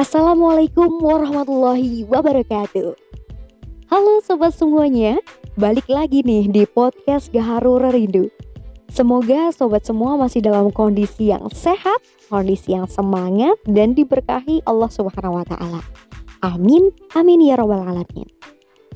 Assalamualaikum warahmatullahi wabarakatuh. Halo sobat semuanya, balik lagi nih di podcast Gaharu Rindu. Semoga sobat semua masih dalam kondisi yang sehat, kondisi yang semangat dan diberkahi Allah Subhanahu wa taala. Amin, amin ya robbal alamin.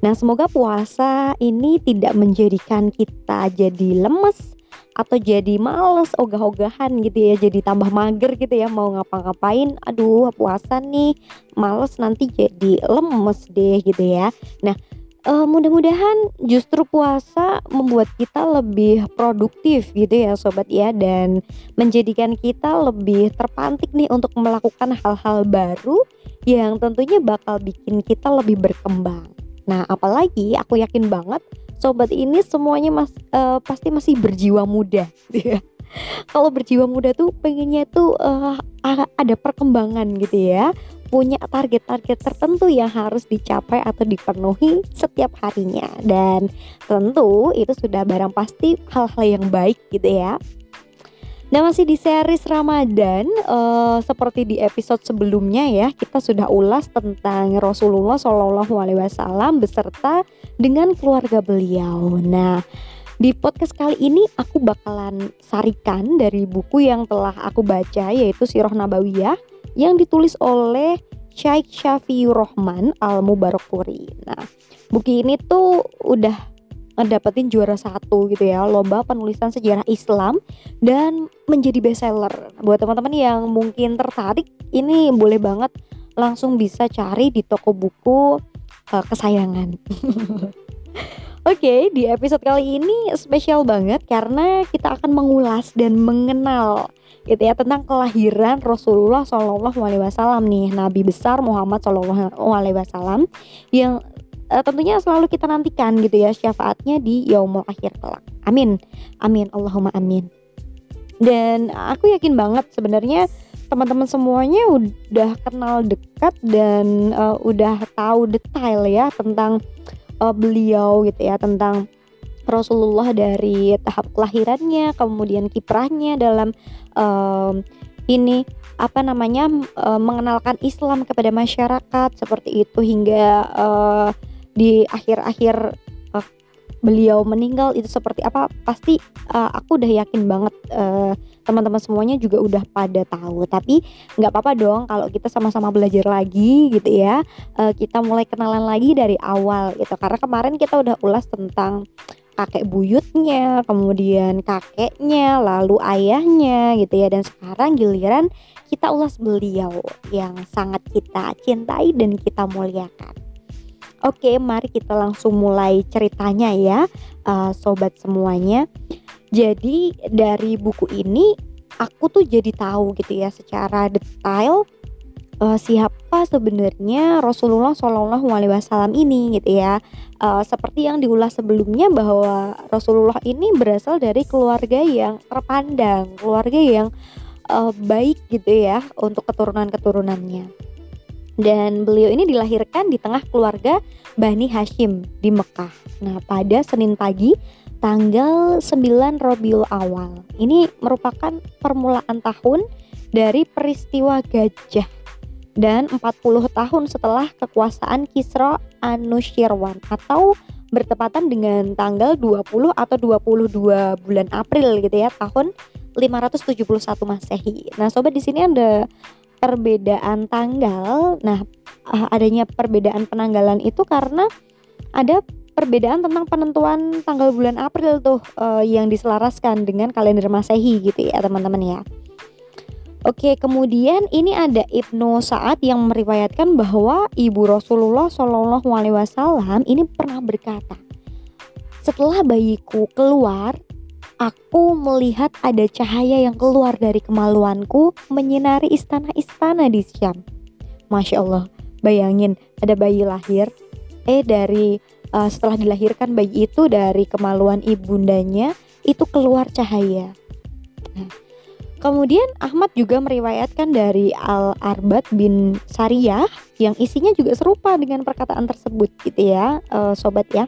Nah, semoga puasa ini tidak menjadikan kita jadi lemes atau jadi males ogah-ogahan gitu ya jadi tambah mager gitu ya mau ngapa-ngapain aduh puasa nih males nanti jadi lemes deh gitu ya nah uh, mudah-mudahan justru puasa membuat kita lebih produktif gitu ya sobat ya dan menjadikan kita lebih terpantik nih untuk melakukan hal-hal baru yang tentunya bakal bikin kita lebih berkembang. Nah, apalagi aku yakin banget sobat ini semuanya mas uh, pasti masih berjiwa muda. Kalau berjiwa muda tuh pengennya tuh uh, ada perkembangan gitu ya. Punya target-target tertentu yang harus dicapai atau dipenuhi setiap harinya. Dan tentu itu sudah barang pasti hal-hal yang baik gitu ya Nah masih di series Ramadan uh, seperti di episode sebelumnya ya kita sudah ulas tentang Rasulullah Shallallahu Alaihi Wasallam beserta dengan keluarga beliau. Nah di podcast kali ini aku bakalan sarikan dari buku yang telah aku baca yaitu Sirah Nabawiyah yang ditulis oleh Syekh Syafiur Rahman Al Mubarakpuri. Nah buku ini tuh udah ngedapetin juara satu gitu ya lomba penulisan sejarah Islam dan menjadi bestseller. Buat teman-teman yang mungkin tertarik ini boleh banget langsung bisa cari di toko buku uh, kesayangan. Oke, okay, di episode kali ini spesial banget karena kita akan mengulas dan mengenal gitu ya tentang kelahiran Rasulullah Shallallahu Alaihi Wasallam nih Nabi besar Muhammad Shallallahu Alaihi Wasallam yang uh, tentunya selalu kita nantikan gitu ya syafaatnya di yaumul akhir kelak. Amin. Amin. Allahumma amin. Dan aku yakin banget sebenarnya teman-teman semuanya udah kenal dekat dan uh, udah tahu detail ya tentang uh, beliau gitu ya tentang Rasulullah dari tahap kelahirannya kemudian kiprahnya dalam uh, ini apa namanya uh, mengenalkan Islam kepada masyarakat seperti itu hingga uh, di akhir-akhir uh, beliau meninggal itu seperti apa pasti uh, aku udah yakin banget uh, teman-teman semuanya juga udah pada tahu. Tapi nggak apa-apa dong kalau kita sama-sama belajar lagi gitu ya uh, kita mulai kenalan lagi dari awal gitu. Karena kemarin kita udah ulas tentang kakek buyutnya, kemudian kakeknya, lalu ayahnya gitu ya. Dan sekarang giliran kita ulas beliau yang sangat kita cintai dan kita muliakan. Oke, mari kita langsung mulai ceritanya ya, uh, sobat semuanya. Jadi dari buku ini aku tuh jadi tahu gitu ya secara detail uh, siapa sebenarnya Rasulullah Wasallam ini gitu ya. Uh, seperti yang diulas sebelumnya bahwa Rasulullah ini berasal dari keluarga yang terpandang, keluarga yang uh, baik gitu ya untuk keturunan-keturunannya dan beliau ini dilahirkan di tengah keluarga Bani Hashim di Mekah. Nah, pada Senin pagi tanggal 9 Robiul Awal. Ini merupakan permulaan tahun dari peristiwa gajah dan 40 tahun setelah kekuasaan Kisra Anushirwan atau bertepatan dengan tanggal 20 atau 22 bulan April gitu ya tahun 571 Masehi. Nah, sobat di sini ada perbedaan tanggal. Nah, ah, adanya perbedaan penanggalan itu karena ada perbedaan tentang penentuan tanggal bulan April tuh uh, yang diselaraskan dengan kalender Masehi gitu ya, teman-teman ya. Oke, kemudian ini ada Ibnu Sa'ad yang meriwayatkan bahwa ibu Rasulullah Shallallahu Alaihi Wasallam ini pernah berkata, setelah bayiku keluar, Aku melihat ada cahaya yang keluar dari kemaluanku menyinari istana-istana di Syam. Masya Allah, bayangin ada bayi lahir, eh dari uh, setelah dilahirkan bayi itu dari kemaluan ibundanya itu keluar cahaya. Nah, kemudian Ahmad juga meriwayatkan dari Al Arbat bin Sariyah yang isinya juga serupa dengan perkataan tersebut gitu ya, uh, sobat ya.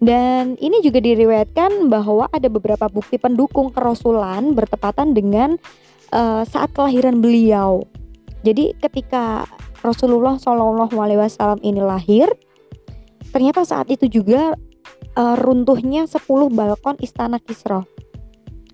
Dan ini juga diriwayatkan bahwa ada beberapa bukti pendukung kerasulan bertepatan dengan uh, saat kelahiran beliau. Jadi ketika Rasulullah Shallallahu Alaihi Wasallam ini lahir, ternyata saat itu juga uh, runtuhnya 10 balkon istana Kisra.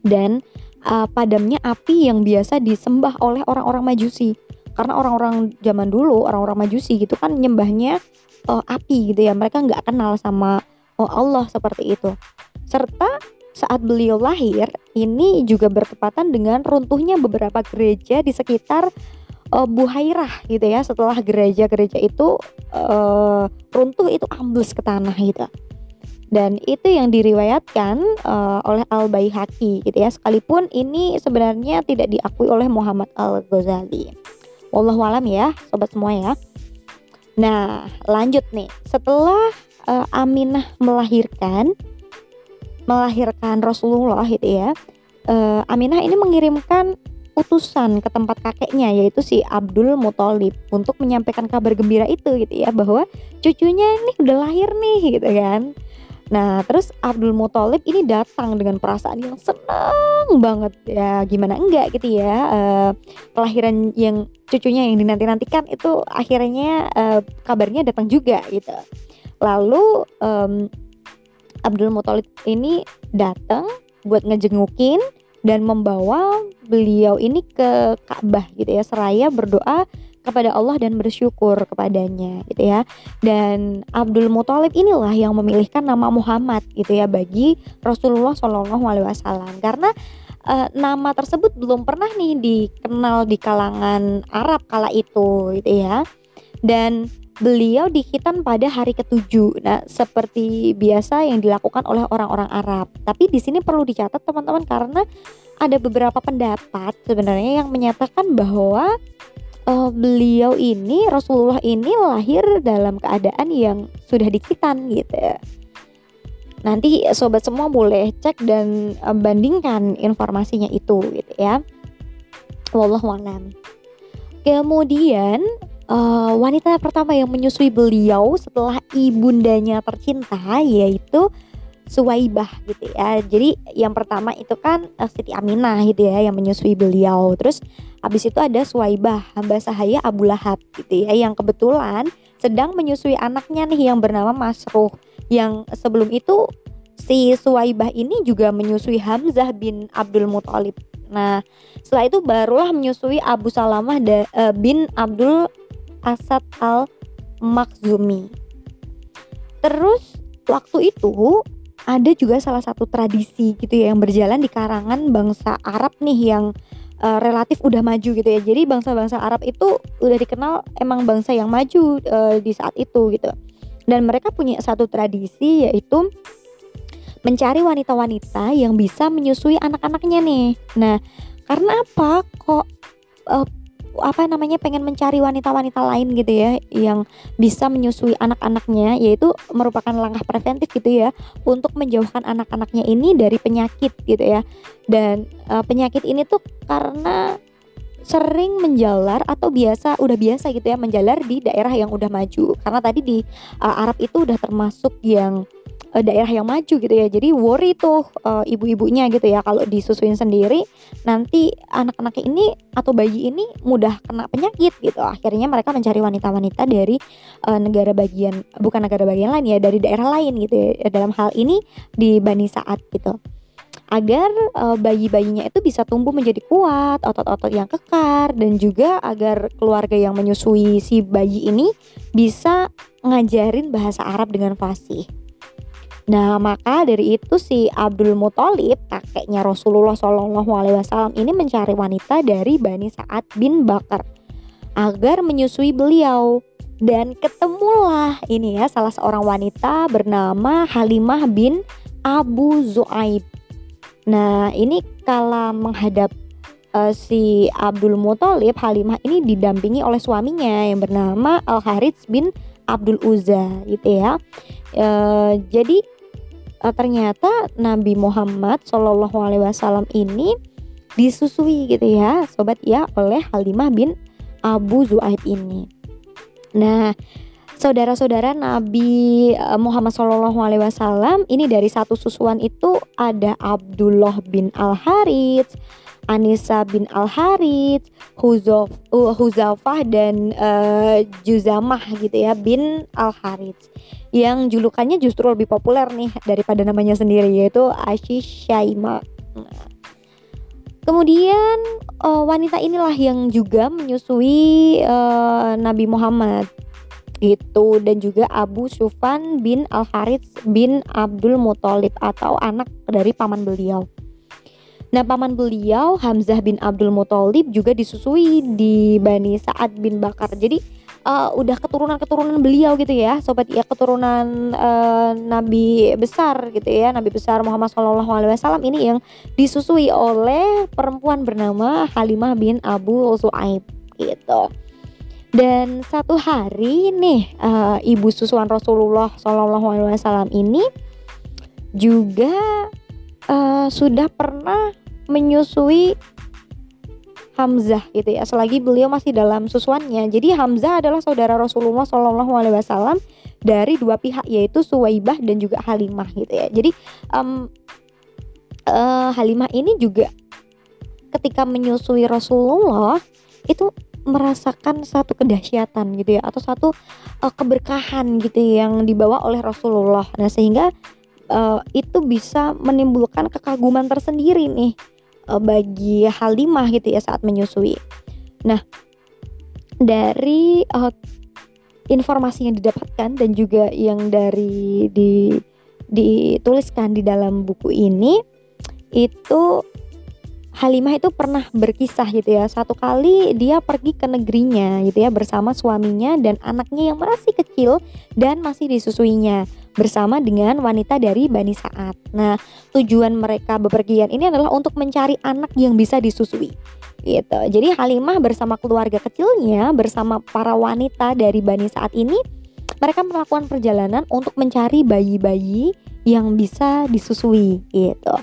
Dan uh, padamnya api yang biasa disembah oleh orang-orang Majusi. Karena orang-orang zaman dulu orang-orang Majusi gitu kan nyembahnya uh, api gitu ya. Mereka nggak kenal sama Allah seperti itu. Serta saat beliau lahir ini juga bertepatan dengan runtuhnya beberapa gereja di sekitar uh, Buhairah gitu ya. Setelah gereja-gereja itu uh, runtuh itu ambles ke tanah gitu. Dan itu yang diriwayatkan uh, oleh Al Baihaqi gitu ya. Sekalipun ini sebenarnya tidak diakui oleh Muhammad Al Ghazali. Wallahu alam ya sobat semua ya. Nah lanjut nih. Setelah uh, Aminah melahirkan melahirkan Rasulullah gitu ya uh, Aminah ini mengirimkan utusan ke tempat kakeknya yaitu si Abdul Muthalib untuk menyampaikan kabar gembira itu gitu ya bahwa cucunya ini udah lahir nih gitu kan Nah, terus Abdul Muthalib ini datang dengan perasaan yang senang banget ya, gimana enggak gitu ya. Uh, kelahiran yang cucunya yang dinanti-nantikan itu akhirnya uh, kabarnya datang juga gitu. Lalu um, Abdul Muthalib ini datang buat ngejengukin dan membawa beliau ini ke Ka'bah gitu ya, seraya berdoa kepada Allah dan bersyukur kepadanya gitu ya. Dan Abdul Muthalib inilah yang memilihkan nama Muhammad gitu ya bagi Rasulullah Shallallahu alaihi wasallam karena uh, nama tersebut belum pernah nih dikenal di kalangan Arab kala itu gitu ya. Dan beliau dihitan pada hari ketujuh. Nah, seperti biasa yang dilakukan oleh orang-orang Arab. Tapi di sini perlu dicatat teman-teman karena ada beberapa pendapat sebenarnya yang menyatakan bahwa uh, beliau ini Rasulullah ini lahir dalam keadaan yang sudah dikitan gitu nanti sobat semua boleh cek dan uh, bandingkan informasinya itu gitu ya wallahualam kemudian uh, wanita pertama yang menyusui beliau setelah ibundanya tercinta yaitu Suwaibah gitu ya. Jadi yang pertama itu kan uh, Siti Aminah gitu ya yang menyusui beliau. Terus habis itu ada Suwaibah hamba sahaya Abu Lahab gitu ya yang kebetulan sedang menyusui anaknya nih yang bernama Masruh. Yang sebelum itu si Suwaibah ini juga menyusui Hamzah bin Abdul Muthalib. Nah, setelah itu barulah menyusui Abu Salamah uh, bin Abdul Asad al Makhzumi. Terus waktu itu ada juga salah satu tradisi gitu ya yang berjalan di karangan bangsa Arab nih yang uh, relatif udah maju gitu ya. Jadi bangsa-bangsa Arab itu udah dikenal emang bangsa yang maju uh, di saat itu gitu. Dan mereka punya satu tradisi yaitu mencari wanita-wanita yang bisa menyusui anak-anaknya nih. Nah, karena apa kok uh, apa namanya pengen mencari wanita-wanita lain gitu ya yang bisa menyusui anak-anaknya yaitu merupakan langkah preventif gitu ya untuk menjauhkan anak-anaknya ini dari penyakit gitu ya. Dan uh, penyakit ini tuh karena sering menjalar atau biasa udah biasa gitu ya menjalar di daerah yang udah maju. Karena tadi di uh, Arab itu udah termasuk yang uh, daerah yang maju gitu ya. Jadi worry tuh uh, ibu-ibunya gitu ya. Kalau disusuin sendiri nanti anak-anak ini atau bayi ini mudah kena penyakit gitu. Akhirnya mereka mencari wanita-wanita dari uh, negara bagian bukan negara bagian lain ya dari daerah lain gitu ya. Dalam hal ini di Bani Saat gitu. Agar uh, bayi-bayinya itu bisa tumbuh menjadi kuat, otot-otot yang kekar dan juga agar keluarga yang menyusui si bayi ini bisa ngajarin bahasa Arab dengan fasih. Nah, maka dari itu si Abdul Muthalib, kakeknya Rasulullah Shallallahu alaihi wasallam ini mencari wanita dari Bani Sa'ad bin Bakar agar menyusui beliau. Dan ketemulah ini ya salah seorang wanita bernama Halimah bin Abu Zuaib. Nah, ini kala menghadap uh, si Abdul Muthalib, Halimah ini didampingi oleh suaminya yang bernama Al Harits bin Abdul Uzza gitu ya. Uh, jadi uh, ternyata Nabi Muhammad Shallallahu Alaihi Wasallam ini disusui gitu ya sobat ya oleh Halimah bin Abu Zuaib ini. Nah saudara-saudara Nabi eh, Muhammad Shallallahu Alaihi Wasallam ini dari satu susuan itu ada Abdullah bin Al Harits, Anissa bin Al Harits, Huzaf, uh, Huzafah dan uh, Juzamah gitu ya bin Al Harits yang julukannya justru lebih populer nih daripada namanya sendiri yaitu Ashish Shaima. Kemudian uh, wanita inilah yang juga menyusui uh, Nabi Muhammad gitu dan juga Abu Sufan bin Al Harits bin Abdul Muthalib atau anak dari paman beliau. Nah, paman beliau Hamzah bin Abdul Muthalib juga disusui di Bani Sa'ad bin Bakar. Jadi uh, udah keturunan-keturunan beliau gitu ya, sobat ya keturunan uh, nabi besar gitu ya, nabi besar Muhammad wasallam ini yang disusui oleh perempuan bernama Halimah bin Abu Suaib gitu. Dan satu hari nih uh, ibu susuan Rasulullah Shallallahu alaihi wasallam ini juga uh, sudah pernah menyusui Hamzah gitu ya. Selagi beliau masih dalam susuannya. Jadi Hamzah adalah saudara Rasulullah Shallallahu Alaihi Wasallam dari dua pihak yaitu Suwaibah dan juga Halimah gitu ya. Jadi um, uh, Halimah ini juga ketika menyusui Rasulullah itu merasakan satu kedahsyatan gitu ya atau satu uh, keberkahan gitu yang dibawa oleh Rasulullah. Nah sehingga uh, itu bisa menimbulkan kekaguman tersendiri nih uh, bagi Halimah gitu ya saat menyusui. Nah, dari uh, informasi yang didapatkan dan juga yang dari di dituliskan di dalam buku ini itu Halimah itu pernah berkisah gitu ya satu kali dia pergi ke negerinya gitu ya bersama suaminya dan anaknya yang masih kecil dan masih disusuinya bersama dengan wanita dari Bani Sa'ad. Nah, tujuan mereka bepergian ini adalah untuk mencari anak yang bisa disusui. Gitu. Jadi Halimah bersama keluarga kecilnya bersama para wanita dari Bani Sa'ad ini mereka melakukan perjalanan untuk mencari bayi-bayi yang bisa disusui gitu.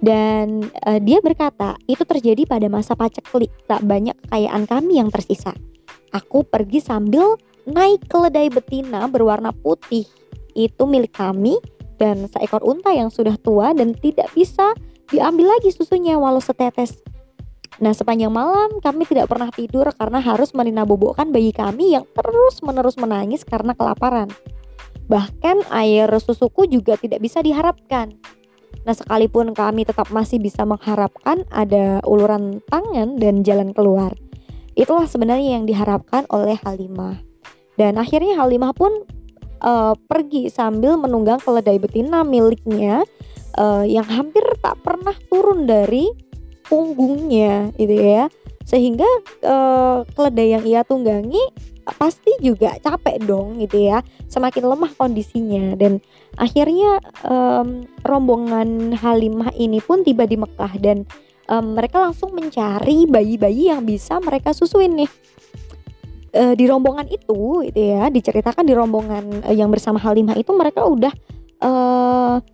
Dan uh, dia berkata, itu terjadi pada masa paceklik, tak banyak kekayaan kami yang tersisa. Aku pergi sambil naik keledai betina berwarna putih itu milik kami dan seekor unta yang sudah tua dan tidak bisa diambil lagi susunya walau setetes. Nah sepanjang malam kami tidak pernah tidur karena harus bobokkan bayi kami yang terus-menerus menangis karena kelaparan. Bahkan air susuku juga tidak bisa diharapkan. Nah sekalipun kami tetap masih bisa mengharapkan ada uluran tangan dan jalan keluar. Itulah sebenarnya yang diharapkan oleh Halimah. Dan akhirnya Halimah pun uh, pergi sambil menunggang keledai betina miliknya uh, yang hampir tak pernah turun dari punggungnya gitu ya. Sehingga uh, keledai yang ia tunggangi pasti juga capek dong gitu ya. Semakin lemah kondisinya. Dan akhirnya um, rombongan Halimah ini pun tiba di Mekah. Dan um, mereka langsung mencari bayi-bayi yang bisa mereka susuin nih e, di rombongan itu itu ya diceritakan di rombongan e, yang bersama Halimah itu mereka udah e,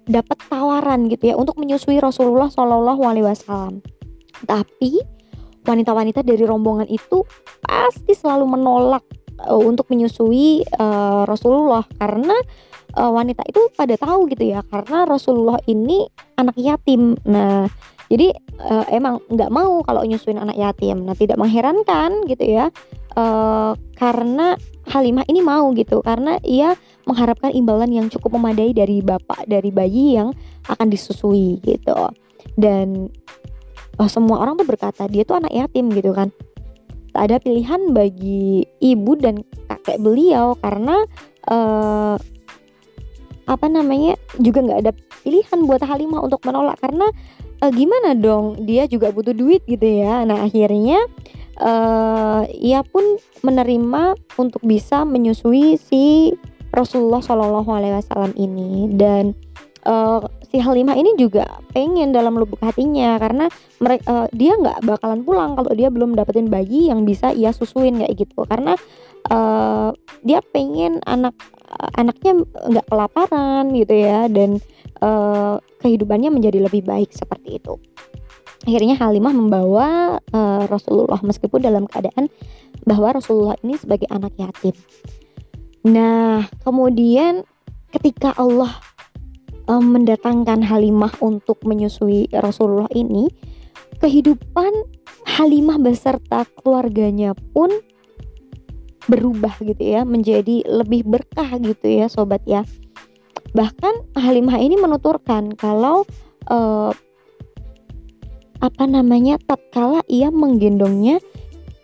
dapat tawaran gitu ya untuk menyusui Rasulullah Shallallahu Alaihi Wasallam. Tapi wanita-wanita dari rombongan itu pasti selalu menolak e, untuk menyusui e, Rasulullah. Karena e, wanita itu pada tahu gitu ya karena Rasulullah ini anak yatim. Nah jadi uh, emang nggak mau kalau nyusuin anak yatim. Nah tidak mengherankan gitu ya uh, karena Halimah ini mau gitu. Karena ia mengharapkan imbalan yang cukup memadai dari bapak dari bayi yang akan disusui gitu. Dan uh, semua orang tuh berkata dia tuh anak yatim gitu kan. Tak ada pilihan bagi ibu dan kakek beliau karena uh, apa namanya juga nggak ada pilihan buat Halimah untuk menolak. Karena uh, gimana dong? Dia juga butuh duit gitu ya. Nah akhirnya uh, ia pun menerima untuk bisa menyusui si Rasulullah Shallallahu Alaihi Wasallam ini. Dan uh, si Halimah ini juga pengen dalam lubuk hatinya karena mereka uh, dia nggak bakalan pulang kalau dia belum dapetin bayi yang bisa ia susuin kayak gitu. Karena uh, dia pengen anak anaknya nggak kelaparan gitu ya dan uh, kehidupannya menjadi lebih baik seperti itu akhirnya Halimah membawa uh, Rasulullah meskipun dalam keadaan bahwa Rasulullah ini sebagai anak yatim. Nah, kemudian ketika Allah um, mendatangkan Halimah untuk menyusui Rasulullah ini, kehidupan Halimah beserta keluarganya pun berubah gitu ya menjadi lebih berkah gitu ya sobat ya. Bahkan Halimah ini menuturkan kalau uh, apa namanya tatkala ia menggendongnya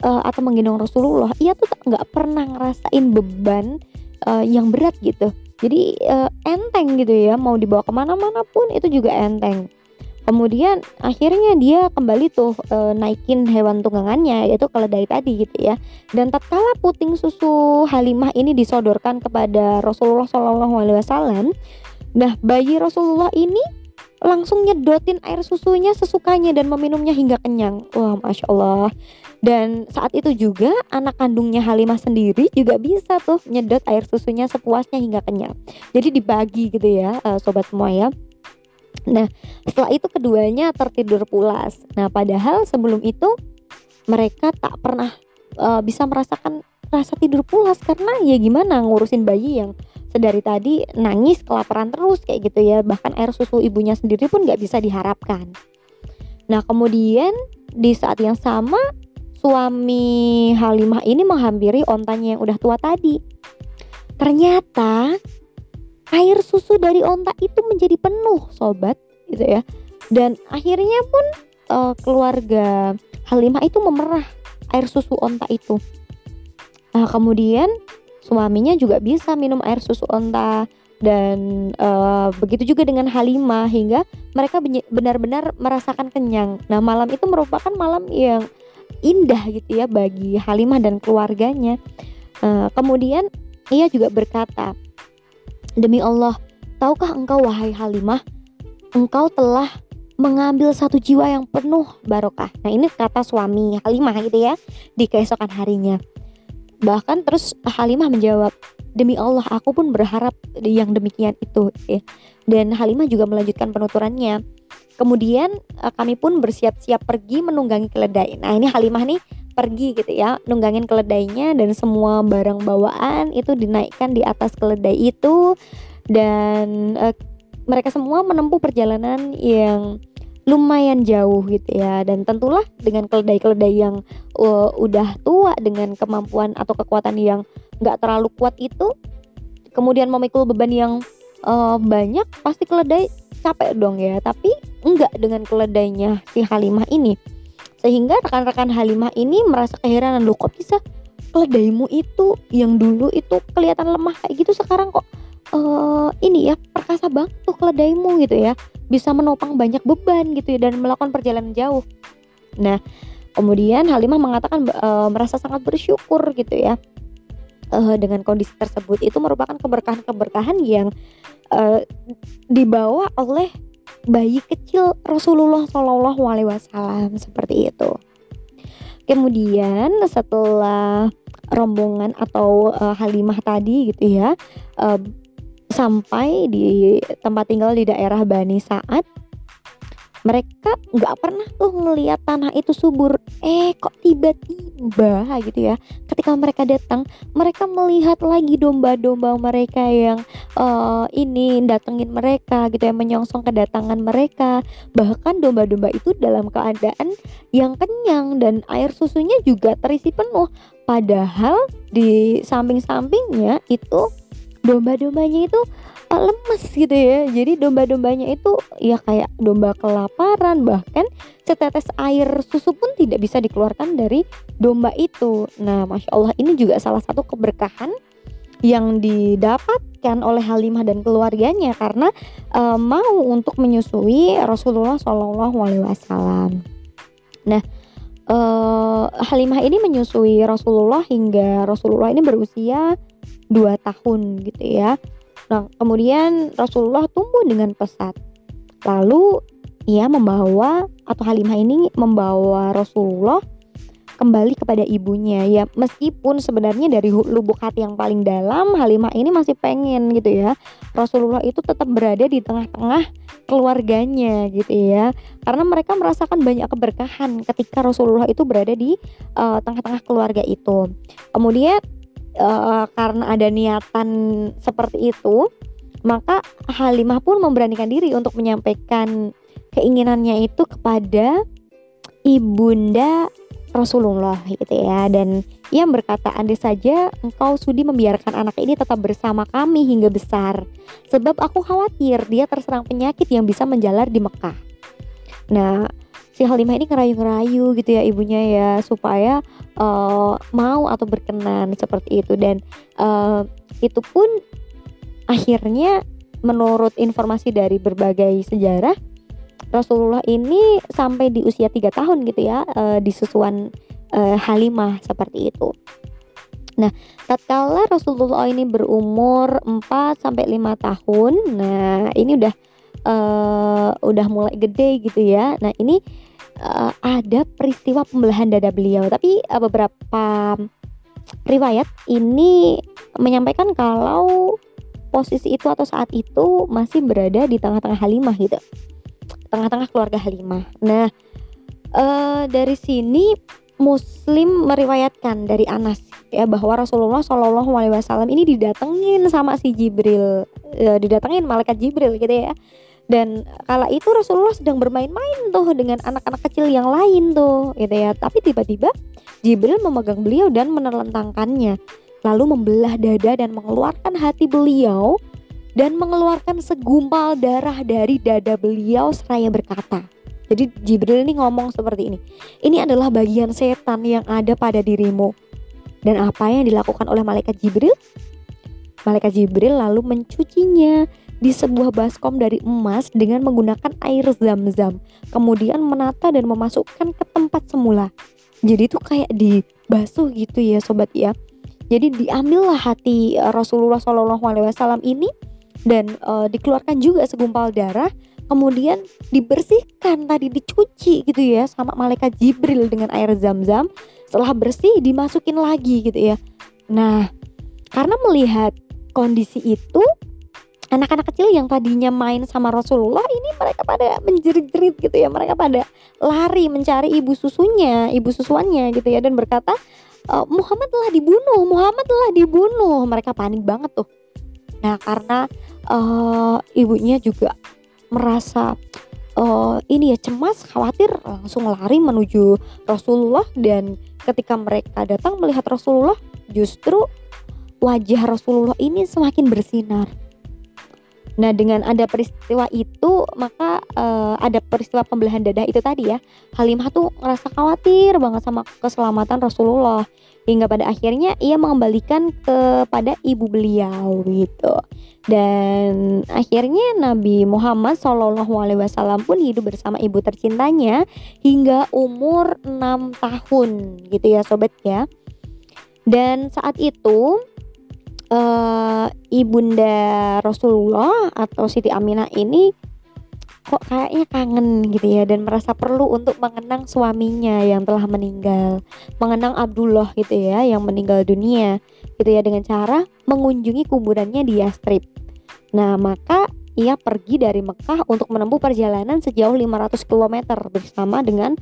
uh, atau menggendong Rasulullah ia tuh nggak pernah ngerasain beban uh, yang berat gitu. Jadi uh, enteng gitu ya mau dibawa ke mana-mana pun itu juga enteng kemudian akhirnya dia kembali tuh e, naikin hewan tunggangannya yaitu keledai tadi gitu ya. Dan tatkala puting susu Halimah ini disodorkan kepada Rasulullah Shallallahu Alaihi Wasallam nah bayi Rasulullah ini langsung nyedotin air susunya sesukanya dan meminumnya hingga kenyang. Wah masya Allah. Dan saat itu juga anak kandungnya Halimah sendiri juga bisa tuh nyedot air susunya sepuasnya hingga kenyang. Jadi dibagi gitu ya eh, sobat semua ya Nah, setelah itu keduanya tertidur pulas. Nah, padahal sebelum itu mereka tak pernah uh, bisa merasakan rasa tidur pulas karena ya gimana ngurusin bayi yang sedari tadi nangis kelaparan terus kayak gitu ya. Bahkan air susu ibunya sendiri pun nggak bisa diharapkan. Nah kemudian di saat yang sama suami Halimah ini menghampiri ontanya yang udah tua tadi. Ternyata air susu dari onta itu menjadi penuh sobat gitu ya. Dan akhirnya pun uh, keluarga Halimah itu memerah air susu onta itu. Nah, kemudian suaminya juga bisa minum air susu onta dan uh, begitu juga dengan Halimah hingga mereka benar-benar merasakan kenyang. Nah malam itu merupakan malam yang indah gitu ya bagi Halimah dan keluarganya. Uh, kemudian ia juga berkata Demi Allah, tahukah engkau wahai Halimah, engkau telah mengambil satu jiwa yang penuh barokah. Nah ini kata suami Halimah gitu ya di keesokan harinya. Bahkan terus Halimah menjawab, demi Allah aku pun berharap yang demikian itu. Ya. Dan Halimah juga melanjutkan penuturannya. Kemudian eh, kami pun bersiap-siap pergi menunggangi keledai. Nah ini Halimah nih pergi gitu ya nunggangin keledainya dan semua barang bawaan itu dinaikkan di atas keledai itu dan uh, mereka semua menempuh perjalanan yang lumayan jauh gitu ya dan tentulah dengan keledai-keledai yang uh, udah tua dengan kemampuan atau kekuatan yang nggak terlalu kuat itu kemudian memikul beban yang uh, banyak pasti keledai capek dong ya tapi enggak dengan keledainya si Halimah ini. Sehingga rekan-rekan Halimah ini merasa keheranan loh kok bisa keledaimu itu yang dulu itu kelihatan lemah kayak gitu sekarang kok uh, ini ya perkasa banget tuh keledaimu gitu ya. Bisa menopang banyak beban gitu ya dan melakukan perjalanan jauh. Nah kemudian Halimah mengatakan uh, merasa sangat bersyukur gitu ya. Uh, dengan kondisi tersebut itu merupakan keberkahan-keberkahan yang uh, dibawa oleh bayi kecil Rasulullah Shallallahu Alaihi Wasallam seperti itu. Kemudian setelah rombongan atau uh, Halimah tadi gitu ya uh, sampai di tempat tinggal di daerah Bani Saat mereka nggak pernah tuh ngelihat tanah itu subur. Eh kok tiba-tiba gitu ya. Ketika mereka datang mereka melihat lagi domba-domba mereka yang uh, ini datengin mereka gitu ya menyongsong kedatangan mereka. Bahkan domba-domba itu dalam keadaan yang kenyang dan air susunya juga terisi penuh. Padahal di samping-sampingnya itu domba-dombanya itu lemes gitu ya jadi domba-dombanya itu ya kayak domba kelaparan bahkan setetes air susu pun tidak bisa dikeluarkan dari domba itu nah masya Allah ini juga salah satu keberkahan yang didapatkan oleh Halimah dan keluarganya karena uh, mau untuk menyusui Rasulullah Shallallahu Alaihi Wasallam. Nah, uh, Halimah ini menyusui Rasulullah hingga Rasulullah ini berusia 2 tahun gitu ya. Nah, kemudian Rasulullah tumbuh dengan pesat. Lalu ia membawa atau Halimah ini membawa Rasulullah kembali kepada ibunya. Ya meskipun sebenarnya dari lubuk hati yang paling dalam Halimah ini masih pengen gitu ya. Rasulullah itu tetap berada di tengah-tengah keluarganya gitu ya. Karena mereka merasakan banyak keberkahan ketika Rasulullah itu berada di eh, tengah-tengah keluarga itu. Kemudian uh, karena ada niatan seperti itu, maka Halimah pun memberanikan diri untuk menyampaikan keinginannya itu kepada ibunda Rasulullah gitu ya. Dan ia berkata andai saja engkau sudi membiarkan anak ini tetap bersama kami hingga besar sebab aku khawatir dia terserang penyakit yang bisa menjalar di Mekah. Nah si Halimah ini ngerayu-ngerayu gitu ya ibunya ya supaya uh, mau atau berkenan seperti itu dan uh, itu pun akhirnya menurut informasi dari berbagai sejarah Rasulullah ini sampai di usia tiga tahun gitu ya uh, di susuan uh, Halimah seperti itu. Nah, tatkala Rasulullah ini berumur 4 sampai 5 tahun, nah ini udah uh, udah mulai gede gitu ya. Nah, ini uh, ada peristiwa pembelahan dada beliau, tapi uh, beberapa riwayat ini menyampaikan kalau posisi itu atau saat itu masih berada di tengah-tengah Halimah gitu tengah-tengah keluarga Halimah. Nah, uh, dari sini Muslim meriwayatkan dari Anas ya bahwa Rasulullah Shallallahu Alaihi Wasallam ini didatengin sama si Jibril, didatengin malaikat Jibril gitu ya. Dan kala itu Rasulullah sedang bermain-main tuh dengan anak-anak kecil yang lain tuh gitu ya. Tapi tiba-tiba Jibril memegang beliau dan menelentangkannya lalu membelah dada dan mengeluarkan hati beliau dan mengeluarkan segumpal darah dari dada beliau seraya berkata. Jadi Jibril ini ngomong seperti ini. Ini adalah bagian setan yang ada pada dirimu. Dan apa yang dilakukan oleh malaikat Jibril? Malaikat Jibril lalu mencucinya di sebuah baskom dari emas dengan menggunakan air zam-zam. Kemudian menata dan memasukkan ke tempat semula. Jadi itu kayak dibasuh gitu ya sobat ya. Jadi diambillah hati Rasulullah SAW ini dan uh, dikeluarkan juga segumpal darah kemudian dibersihkan tadi dicuci gitu ya sama malaikat Jibril dengan air zam-zam setelah bersih dimasukin lagi gitu ya nah karena melihat kondisi itu anak-anak kecil yang tadinya main sama Rasulullah ini mereka pada menjerit-jerit gitu ya. Mereka pada lari mencari ibu susunya ibu susuannya gitu ya. Dan berkata e, Muhammad telah dibunuh Muhammad telah dibunuh. Mereka panik banget tuh. Nah karena uh, ibunya juga merasa uh, ini ya cemas khawatir langsung lari menuju Rasulullah. Dan ketika mereka datang melihat Rasulullah justru wajah Rasulullah ini semakin bersinar Nah, dengan ada peristiwa itu, maka uh, ada peristiwa pembelahan dada itu tadi ya. Halimah tuh ngerasa khawatir banget sama keselamatan Rasulullah hingga pada akhirnya ia mengembalikan kepada ibu beliau gitu. Dan akhirnya Nabi Muhammad Shallallahu Alaihi Wasallam pun hidup bersama ibu tercintanya hingga umur 6 tahun gitu ya sobat ya. Dan saat itu uh, ibunda Rasulullah atau Siti Aminah ini kok kayaknya kangen gitu ya dan merasa perlu untuk mengenang suaminya yang telah meninggal. Mengenang Abdullah gitu ya yang meninggal dunia gitu ya dengan cara mengunjungi kuburannya di Yastrib. Nah maka ia pergi dari Mekah untuk menempuh perjalanan sejauh 500 km bersama dengan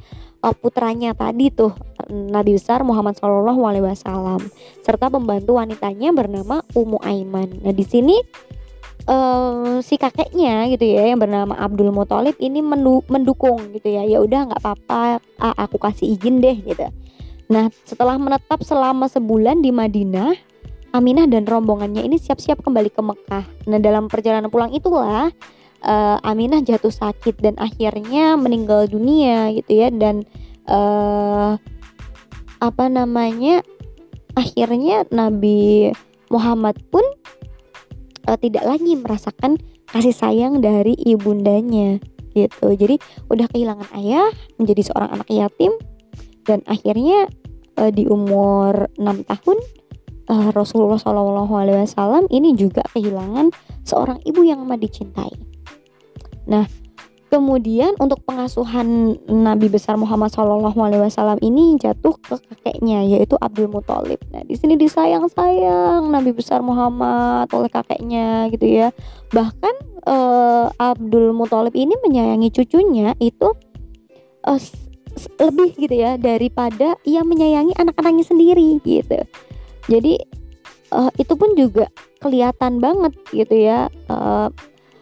uh, putranya tadi tuh Nabi besar Muhammad Shallallahu Alaihi Wasallam serta pembantu wanitanya bernama Ummu Aiman. Nah di sini uh, si kakeknya gitu ya yang bernama Abdul Muthalib ini mendukung gitu ya ya udah nggak apa-apa aku kasih izin deh gitu. Nah setelah menetap selama sebulan di Madinah Aminah dan rombongannya ini siap-siap kembali ke Mekah. Nah, dalam perjalanan pulang itulah uh, Aminah jatuh sakit dan akhirnya meninggal dunia gitu ya dan uh, apa namanya? Akhirnya Nabi Muhammad pun uh, tidak lagi merasakan kasih sayang dari ibundanya gitu. Jadi udah kehilangan ayah, menjadi seorang anak yatim dan akhirnya di umur 6 tahun uh, Rasulullah Shallallahu Alaihi Wasallam ini juga kehilangan seorang ibu yang amat dicintai. Nah, kemudian untuk pengasuhan Nabi besar Muhammad Shallallahu Alaihi Wasallam ini jatuh ke kakeknya yaitu Abdul Muthalib. Nah, di sini disayang-sayang Nabi besar Muhammad oleh kakeknya gitu ya. Bahkan uh, Abdul Muthalib ini menyayangi cucunya itu uh, lebih gitu ya daripada ia menyayangi anak-anaknya sendiri gitu jadi uh, itu pun juga kelihatan banget gitu ya uh,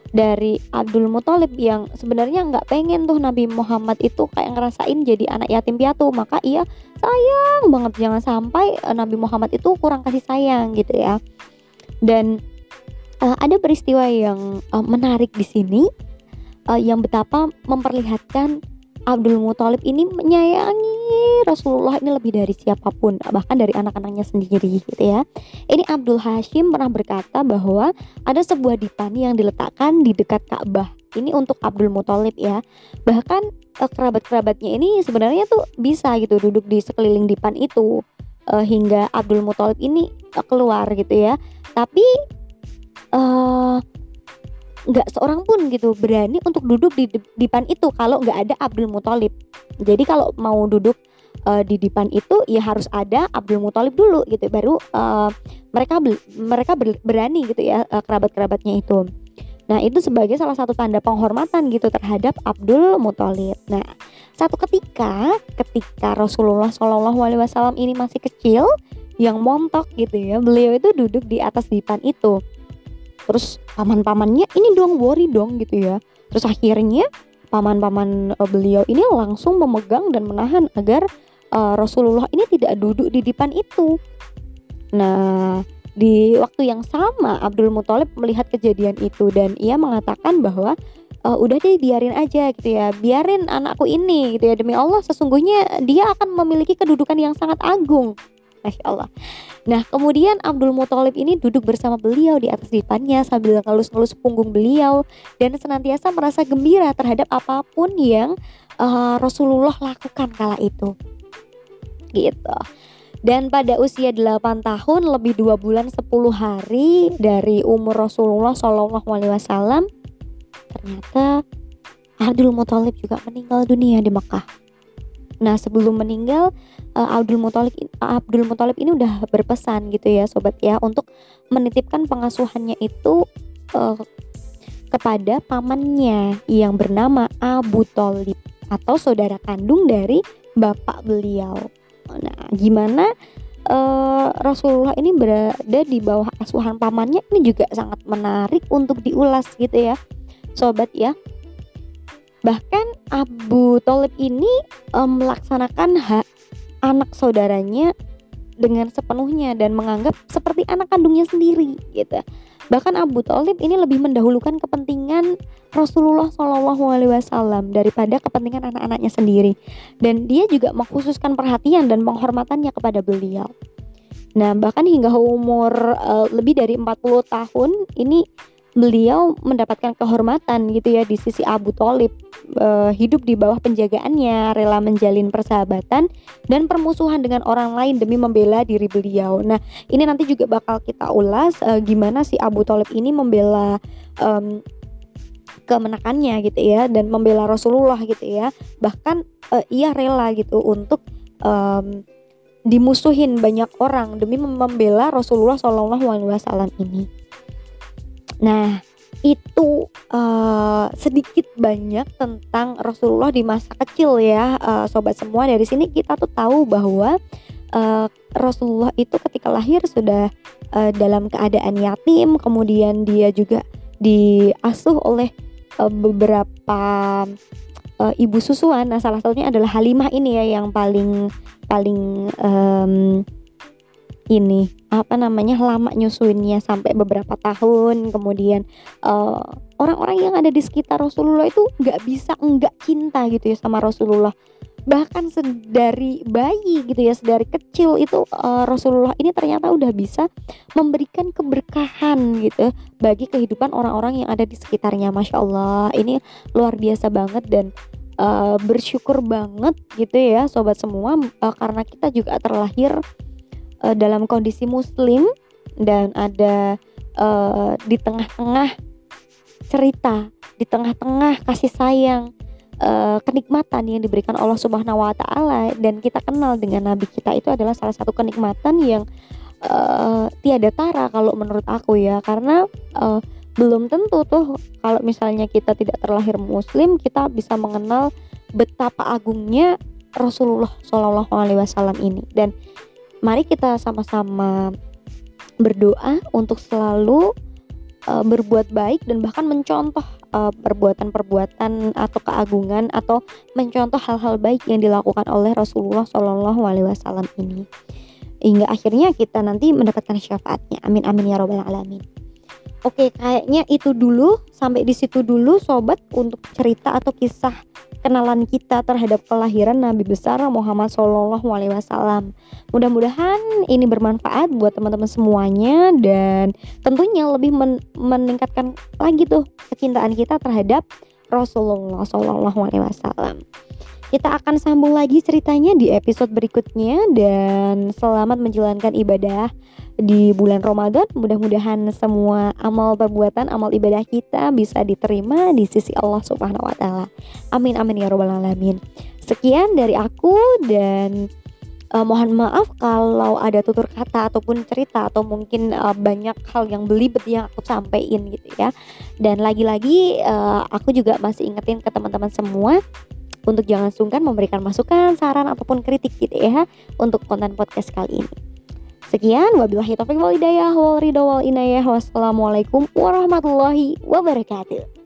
dari Abdul Muthalib yang sebenarnya nggak pengen tuh Nabi Muhammad itu kayak ngerasain jadi anak yatim piatu. Maka ia sayang banget jangan sampai uh, Nabi Muhammad itu kurang kasih sayang gitu ya. Dan uh, ada peristiwa yang uh, menarik di sini uh, yang betapa memperlihatkan Abdul Muthalib ini menyayangi Rasulullah ini lebih dari siapa pun bahkan dari anak-anaknya sendiri gitu ya. Ini Abdul Hashim pernah berkata bahwa ada sebuah dipan yang diletakkan di dekat Ka'bah. Ini untuk Abdul Muthalib ya. Bahkan eh, kerabat-kerabatnya ini sebenarnya tuh bisa gitu duduk di sekeliling dipan itu eh, hingga Abdul Muthalib ini eh, keluar gitu ya. Tapi uh, nggak seorang pun gitu berani untuk duduk di depan itu kalau nggak ada Abdul Muthalib. Jadi kalau mau duduk uh, di depan itu ya harus ada Abdul Muthalib dulu gitu baru uh, mereka mereka berani gitu ya uh, kerabat-kerabatnya itu. Nah, itu sebagai salah satu tanda penghormatan gitu terhadap Abdul Muthalib. Nah, satu ketika ketika Rasulullah Shallallahu alaihi wasallam ini masih kecil yang montok gitu ya, beliau itu duduk di atas dipan itu terus paman-pamannya ini dong worry dong gitu ya. Terus akhirnya paman-paman uh, beliau ini langsung memegang dan menahan agar uh, Rasulullah ini tidak duduk di depan itu. Nah di waktu yang sama Abdul Muthalib melihat kejadian itu dan ia mengatakan bahwa uh, udah deh biarin aja gitu ya. Biarin anakku ini gitu ya. Demi Allah sesungguhnya dia akan memiliki kedudukan yang sangat agung Masya Allah. Nah kemudian Abdul Muthalib ini duduk bersama beliau di atas dipannya sambil ngelus-ngelus punggung beliau dan senantiasa merasa gembira terhadap apa pun yang uh, Rasulullah lakukan kala itu. Gitu. Dan pada usia 8 tahun lebih dua bulan 10 hari dari umur Rasulullah Shallallahu Alaihi Wasallam ternyata Abdul Muthalib juga meninggal dunia di Mekah Nah sebelum meninggal uh, Abdul Muthalib Abdul Muthalib ini udah berpesan gitu ya sobat ya untuk menitipkan pengasuhannya itu uh, kepada pamannya yang bernama Abu Thalib atau saudara kandung dari bapak beliau. Nah, gimana uh, Rasulullah ini berada di bawah asuhan pamannya ini juga sangat menarik untuk diulas gitu ya. Sobat ya. Bahkan Abu Thalib ini um, melaksanakan hak anak saudaranya dengan sepenuhnya dan menganggap seperti anak kandungnya sendiri gitu. Bahkan Abu Thalib ini lebih mendahulukan kepentingan Rasulullah Shallallahu Alaihi Wasallam daripada kepentingan anak-anaknya sendiri. Dan dia juga mengkhususkan perhatian dan penghormatannya kepada beliau. Nah, bahkan hingga umur uh, lebih dari 40 tahun ini beliau mendapatkan kehormatan gitu ya di sisi Abu Thalib e, hidup di bawah penjagaannya rela menjalin persahabatan dan permusuhan dengan orang lain demi membela diri beliau nah ini nanti juga bakal kita ulas e, gimana si Abu Thalib ini membela um, kemenakannya gitu ya dan membela Rasulullah gitu ya bahkan e, ia rela gitu untuk um, dimusuhin banyak orang demi membela Rasulullah Shallallahu Alaihi Wasallam ini. Nah, itu uh, sedikit banyak tentang Rasulullah di masa kecil ya, uh, sobat semua. Dari sini kita tuh tahu bahwa uh, Rasulullah itu ketika lahir sudah uh, dalam keadaan yatim, kemudian dia juga diasuh oleh uh, beberapa uh, ibu susuan. Nah, salah satunya adalah Halimah ini ya yang paling paling um, ini apa namanya lama nyusuinnya sampai beberapa tahun. Kemudian eh, orang-orang yang ada di sekitar Rasulullah itu nggak bisa nggak cinta gitu ya sama Rasulullah. Bahkan sedari bayi gitu ya sedari kecil itu uh, Rasulullah ini ternyata udah bisa memberikan keberkahan gitu bagi kehidupan orang-orang yang ada di sekitarnya. Masya Allah ini luar biasa banget dan uh, bersyukur banget gitu ya sobat semua uh, karena kita juga terlahir uh, dalam kondisi muslim dan ada uh, di tengah-tengah cerita, di tengah-tengah kasih sayang, uh, kenikmatan yang diberikan Allah Subhanahu wa taala dan kita kenal dengan nabi kita itu adalah salah satu kenikmatan yang uh, tiada tara kalau menurut aku ya. Karena uh, belum tentu tuh kalau misalnya kita tidak terlahir muslim kita bisa mengenal betapa agungnya Rasulullah Shallallahu Alaihi Wasallam ini. Dan mari kita sama-sama berdoa untuk selalu uh, berbuat baik dan bahkan mencontoh uh, perbuatan-perbuatan atau keagungan atau mencontoh hal-hal baik yang dilakukan oleh Rasulullah Shallallahu Alaihi Wasallam ini. Hingga akhirnya kita nanti mendapatkan syafaatnya. Amin amin ya robbal alamin Oke, kayaknya itu dulu sampai di situ dulu sobat untuk cerita atau kisah kenalan kita terhadap kelahiran Nabi besar Muhammad Shallallahu Alaihi Wasallam. Mudah-mudahan ini bermanfaat buat teman-teman semuanya dan tentunya lebih men meningkatkan lagi tuh kecintaan kita terhadap Rasulullah Shallallahu Alaihi Wasallam. Kita akan sambung lagi ceritanya di episode berikutnya dan selamat menjalankan ibadah di bulan Ramadan. Mudah-mudahan semua amal perbuatan, amal ibadah kita bisa diterima di sisi Allah Subhanahu wa taala. Amin amin ya robbal alamin. Sekian dari aku dan uh, mohon maaf kalau ada tutur kata ataupun cerita atau mungkin uh, banyak hal yang belibet yang aku sampaikan gitu ya. Dan lagi-lagi uh, aku juga masih ingetin ke teman-teman semua untuk jangan sungkan memberikan masukan, saran ataupun kritik gitu ya untuk konten podcast kali ini. Sekian, wabillahi taufiq wal hidayah wal ridha wal inayah. Wassalamualaikum warahmatullahi wabarakatuh.